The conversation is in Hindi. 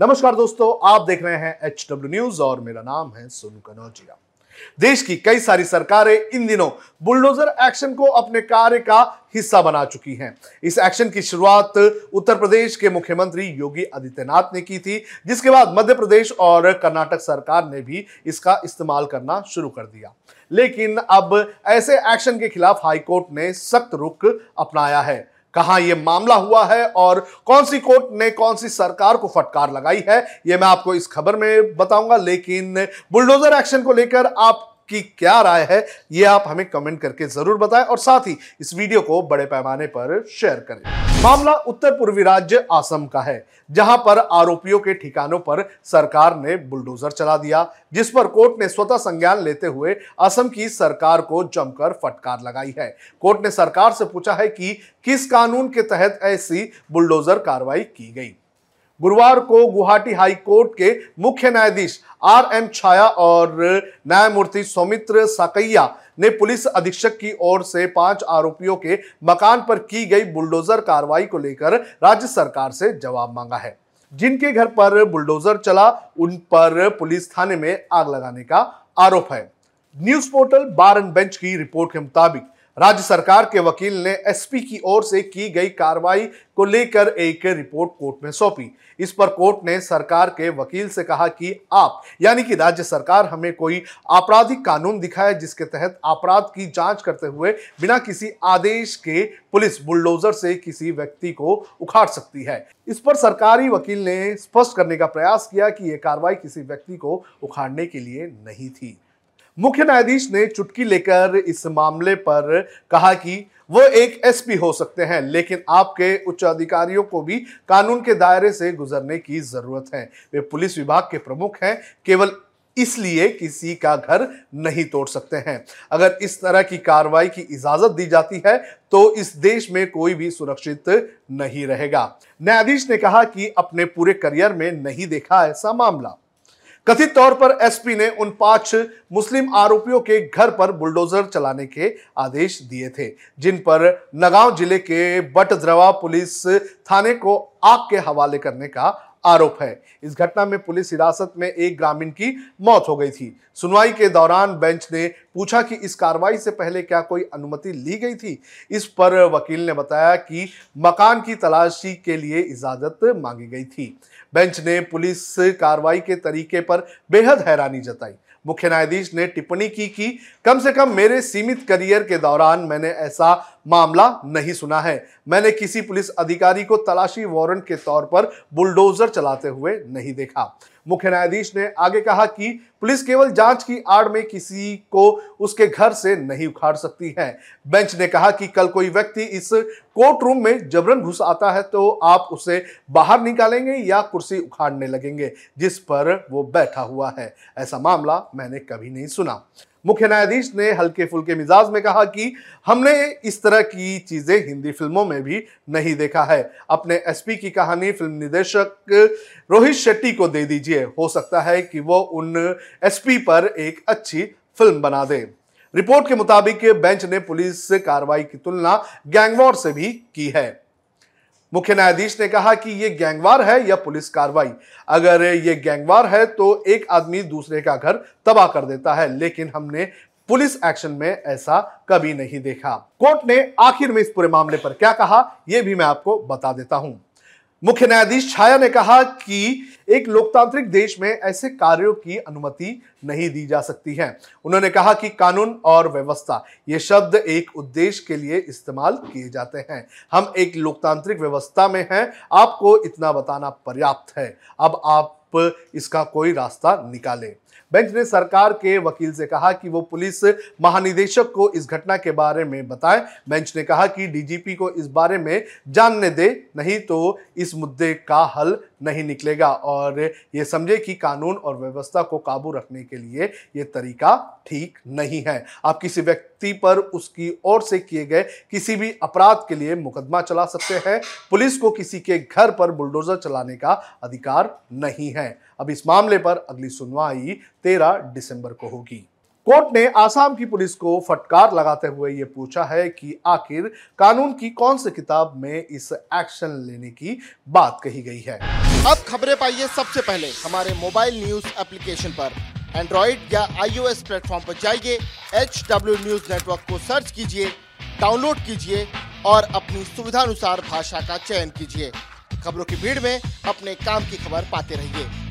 नमस्कार दोस्तों, आप देख रहे हैं एच डब्ल्यू न्यूज़ और मेरा नाम है सोनू कनौजिया। देश की कई सारी सरकारें इन दिनों बुलडोजर एक्शन को अपने कार्य का हिस्सा बना चुकी हैं। इस एक्शन की शुरुआत उत्तर प्रदेश के मुख्यमंत्री योगी आदित्यनाथ ने की थी, जिसके बाद मध्य प्रदेश और कर्नाटक सरकार ने भी इसका इस्तेमाल करना शुरू कर दिया। लेकिन अब ऐसे एक्शन के खिलाफ हाईकोर्ट ने सख्त रुख अपनाया है। कहा यह मामला हुआ है और कौन सी कोर्ट ने कौन सी सरकार को फटकार लगाई है यह मैं आपको इस खबर में बताऊँगा, लेकिन बुलडोजर एक्शन को लेकर आप की क्या राय है, ये आप हमें कमेंट करके ज़रूर बताएँ और साथ ही इस वीडियो को बड़े पैमाने पर शेयर करें। मामला उत्तर पूर्वी राज्य असम का है, जहाँ पर आरोपियों के ठिकानों पर सरकार ने बुलडोजर चला दिया, जिस पर कोर्ट ने स्वतः संज्ञान लेते हुए असम की सरकार को जमकर फटकार लगाई है। कोर्ट ने सरकार से पूछा है कि किस कानून के तहत ऐसी बुलडोजर कार्रवाई की गई। गुरुवार को गुवाहाटी हाई कोर्ट के मुख्य न्यायाधीश आर एम छाया और न्यायमूर्ति सौमित्र साकैया ने पुलिस अधीक्षक की ओर से पाँच आरोपियों के मकान पर की गई बुलडोजर कार्रवाई को लेकर राज्य सरकार से जवाब मांगा है। जिनके घर पर बुलडोजर चला, उन पर पुलिस थाने में आग लगाने का आरोप है। News portal Bar and Bench की रिपोर्ट के मुताबिक राज्य सरकार के वकील ने एसपी की ओर से की गई कार्रवाई को लेकर एक रिपोर्ट कोर्ट में सौंपी। इस पर कोर्ट ने सरकार के वकील से कहा कि आप, यानी कि राज्य सरकार, हमें कोई आपराधिक कानून दिखाए जिसके तहत अपराध की जाँच करते हुए बिना किसी आदेश के पुलिस बुलडोजर से किसी व्यक्ति को उखाड़ सकती है। इस पर सरकारी वकील ने स्पष्ट करने का प्रयास किया कि यह कार्रवाई किसी व्यक्ति को उखाड़ने के लिए नहीं थी। मुख्य न्यायाधीश ने चुटकी लेकर इस मामले पर कहा कि वो एक एसपी हो सकते हैं, लेकिन आपके उच्च अधिकारियों को भी कानून के दायरे से गुजरने की ज़रूरत है। वे पुलिस विभाग के प्रमुख हैं, केवल इसलिए किसी का घर नहीं तोड़ सकते हैं। अगर इस तरह की कार्रवाई की इजाज़त दी जाती है तो इस देश में कोई भी सुरक्षित नहीं रहेगा। न्यायाधीश ने कहा कि अपने पूरे करियर में नहीं देखा ऐसा मामला। कथित तौर पर एसपी ने उन पाँच मुस्लिम आरोपियों के घर पर बुलडोजर चलाने के आदेश दिए थे, जिन पर नगांव ज़िले के बटद्रवा पुलिस थाने को आग के हवाले करने का आरोप है। इस घटना में पुलिस हिरासत में एक ग्रामीण की मौत हो गई थी। सुनवाई के दौरान बेंच ने पूछा कि इस कार्रवाई से पहले क्या कोई अनुमति ली गई थी? इस पर वकील ने बताया कि मकान की तलाशी के लिए इजाज़त मांगी गई थी। बेंच ने पुलिस कार्रवाई के तरीके पर बेहद हैरानी जताई। मुख्य न्यायाधीश ने टिप्पणी की कि कम से कम मेरे सीमित करियर के दौरान मैंने ऐसा मामला नहीं सुना है। मैंने किसी पुलिस अधिकारी को तलाशी वारंट के तौर पर बुलडोजर चलाते हुए नहीं देखा। मुख्य न्यायाधीश ने आगे कहा कि पुलिस केवल जाँच की आड़ में किसी को उसके घर से नहीं उखाड़ सकती है। बेंच ने कहा कि कल कोई व्यक्ति इस कोर्ट रूम में जबरन घुस आता है तो आप उसे बाहर निकालेंगे या कुर्सी उखाड़ने लगेंगे, जिस पर वो बैठा हुआ है। ऐसा मामला मैंने कभी नहीं सुना। मुख्य न्यायाधीश ने हल्के फुल्के मिजाज में कहा कि हमने इस तरह की चीज़ें हिंदी फ़िल्मों में भी नहीं देखा है। अपने एसपी की कहानी फ़िल्म निदेशक रोहित शेट्टी को दे दीजिए। हो सकता है कि वो उन एसपी पर एक अच्छी फ़िल्म बना दे। रिपोर्ट के मुताबिक बेंच ने पुलिस कार्रवाई की तुलना गैंगवॉर से भी की है। मुख्य न्यायाधीश ने कहा कि यह गैंगवार है या पुलिस कार्रवाई। अगर ये गैंगवार है तो एक आदमी दूसरे का घर तबाह कर देता है, लेकिन हमने पुलिस एक्शन में ऐसा कभी नहीं देखा। कोर्ट ने आखिर में इस पूरे मामले पर क्या कहा यह भी मैं आपको बता देता हूँ। मुख्य न्यायाधीश छाया ने कहा कि एक लोकतांत्रिक देश में ऐसे कार्यों की अनुमति नहीं दी जा सकती है। उन्होंने कहा कि कानून और व्यवस्था, ये शब्द एक उद्देश्य के लिए इस्तेमाल किए जाते हैं। हम एक लोकतांत्रिक व्यवस्था में हैं, आपको इतना बताना पर्याप्त है। अब आप इसका कोई रास्ता निकालें। बेंच ने सरकार के वकील से कहा कि वो पुलिस महानिदेशक को इस घटना के बारे में बताएँ। बेंच ने कहा कि डीजीपी को इस बारे में जानने दे, नहीं तो इस मुद्दे का हल नहीं निकलेगा। और ये समझे कि कानून और व्यवस्था को काबू रखने के लिए ये तरीका ठीक नहीं है। आप किसी व्यक्ति पर उसकी ओर से किए गए किसी भी अपराध के लिए मुकदमा चला सकते हैं। पुलिस को किसी के घर पर बुलडोजर चलाने का अधिकार नहीं है। अब इस मामले पर अगली सुनवाई तेरह दिसंबर को होगी। कोर्ट ने आसाम की पुलिस को फटकार लगाते हुए ये पूछा है कि आखिर कानून की कौन सी किताब में इस एक्शन लेने की बात कही गई है। अब खबरें पाइए सबसे पहले हमारे मोबाइल न्यूज़ एप्लीकेशन पर। एंड्रॉइड या आईओएस प्लेटफॉर्म पर जाइए एच डब्ल्यू न्यूज़ नेटवर्क को सर्च कीजिए, डाउनलोड कीजिए और अपनी सुविधानुसार भाषा का चयन कीजिए। खबरों की भीड़ में अपने काम की खबर पाते रहिए।